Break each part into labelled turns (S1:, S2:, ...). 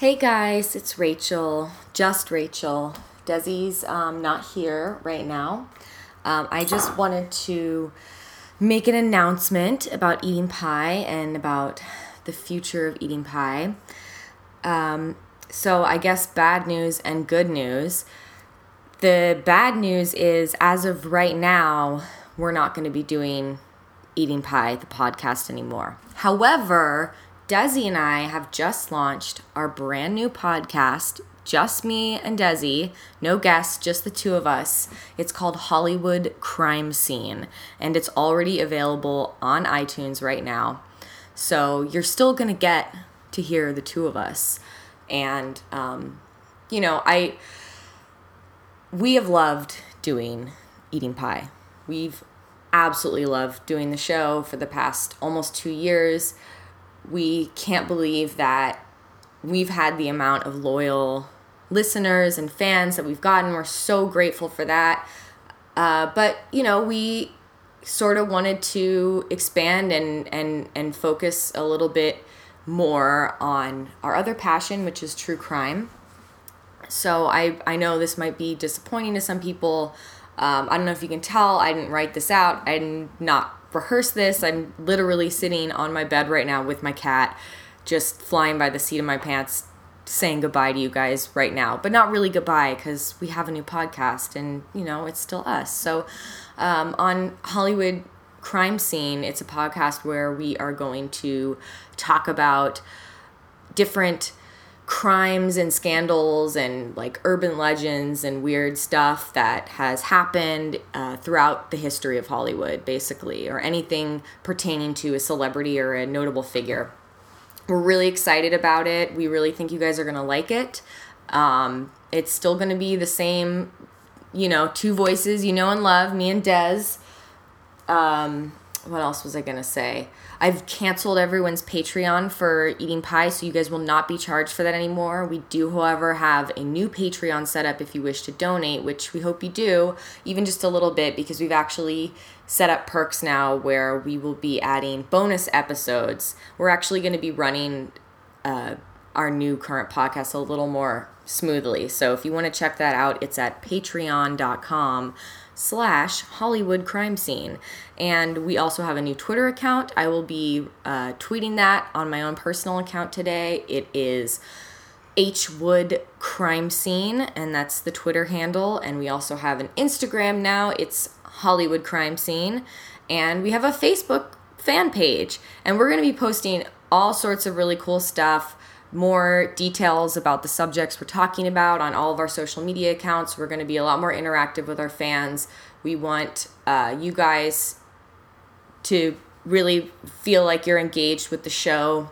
S1: Hey guys, it's Rachel, just Rachel. Desi's um, not here right now. Um, I just wanted to make an announcement about eating pie and about the future of eating pie. Um, so, I guess bad news and good news. The bad news is, as of right now, we're not going to be doing Eating Pie, the podcast, anymore. However, Desi and I have just launched our brand new podcast, just me and Desi, no guests, just the two of us. It's called Hollywood Crime Scene, and it's already available on iTunes right now. So you're still gonna get to hear the two of us, and um, you know, I we have loved doing eating pie. We've absolutely loved doing the show for the past almost two years we can't believe that we've had the amount of loyal listeners and fans that we've gotten. We're so grateful for that. Uh, but you know, we sort of wanted to expand and and and focus a little bit more on our other passion, which is true crime. So I I know this might be disappointing to some people. Um, I don't know if you can tell. I didn't write this out. I did not rehearse this. I'm literally sitting on my bed right now with my cat, just flying by the seat of my pants, saying goodbye to you guys right now. But not really goodbye because we have a new podcast and, you know, it's still us. So um, on Hollywood Crime Scene, it's a podcast where we are going to talk about different crimes and scandals and like urban legends and weird stuff that has happened uh, throughout the history of Hollywood, basically, or anything pertaining to a celebrity or a notable figure. We're really excited about it. We really think you guys are going to like it. Um, it's still going to be the same, you know, two voices you know and love, me and Dez. Um, what else was I to say? I've canceled everyone's Patreon for eating pie, so you guys will not be charged for that anymore. We do, however, have a new Patreon set up if you wish to donate, which we hope you do, even just a little bit, because we've actually set up perks now where we will be adding bonus episodes. We're actually going to be running uh, our new current podcast a little more smoothly. So if you want to check that out, it's at patreon.com slash Hollywood crime scene. And we also have a new Twitter account. I will be uh, tweeting that on my own personal account today. It is H Wood Crime Scene, and that's the Twitter handle. And we also have an Instagram now. It's Hollywood Crime Scene. And we have a Facebook fan page. And we're going to be posting all sorts of really cool stuff more details about the subjects we're talking about on all of our social media accounts. We're going to be a lot more interactive with our fans. We want uh, you guys to really feel like you're engaged with the show.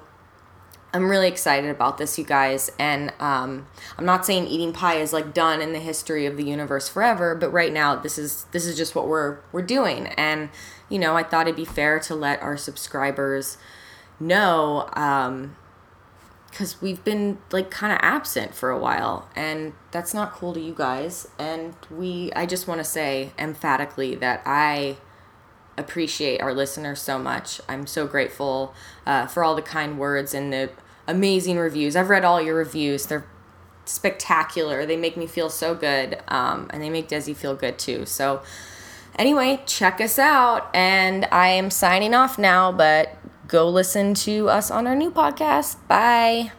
S1: I'm really excited about this, you guys. And um, I'm not saying eating pie is like done in the history of the universe forever, but right now this is this is just what we're we're doing. And you know, I thought it'd be fair to let our subscribers know. Um, because we've been like kind of absent for a while and that's not cool to you guys and we i just want to say emphatically that i appreciate our listeners so much. I'm so grateful uh, for all the kind words and the amazing reviews. I've read all your reviews. They're spectacular. They make me feel so good um, and they make desi feel good too. So anyway check us out and i am signing off now but go listen to us on our new podcast. Bye.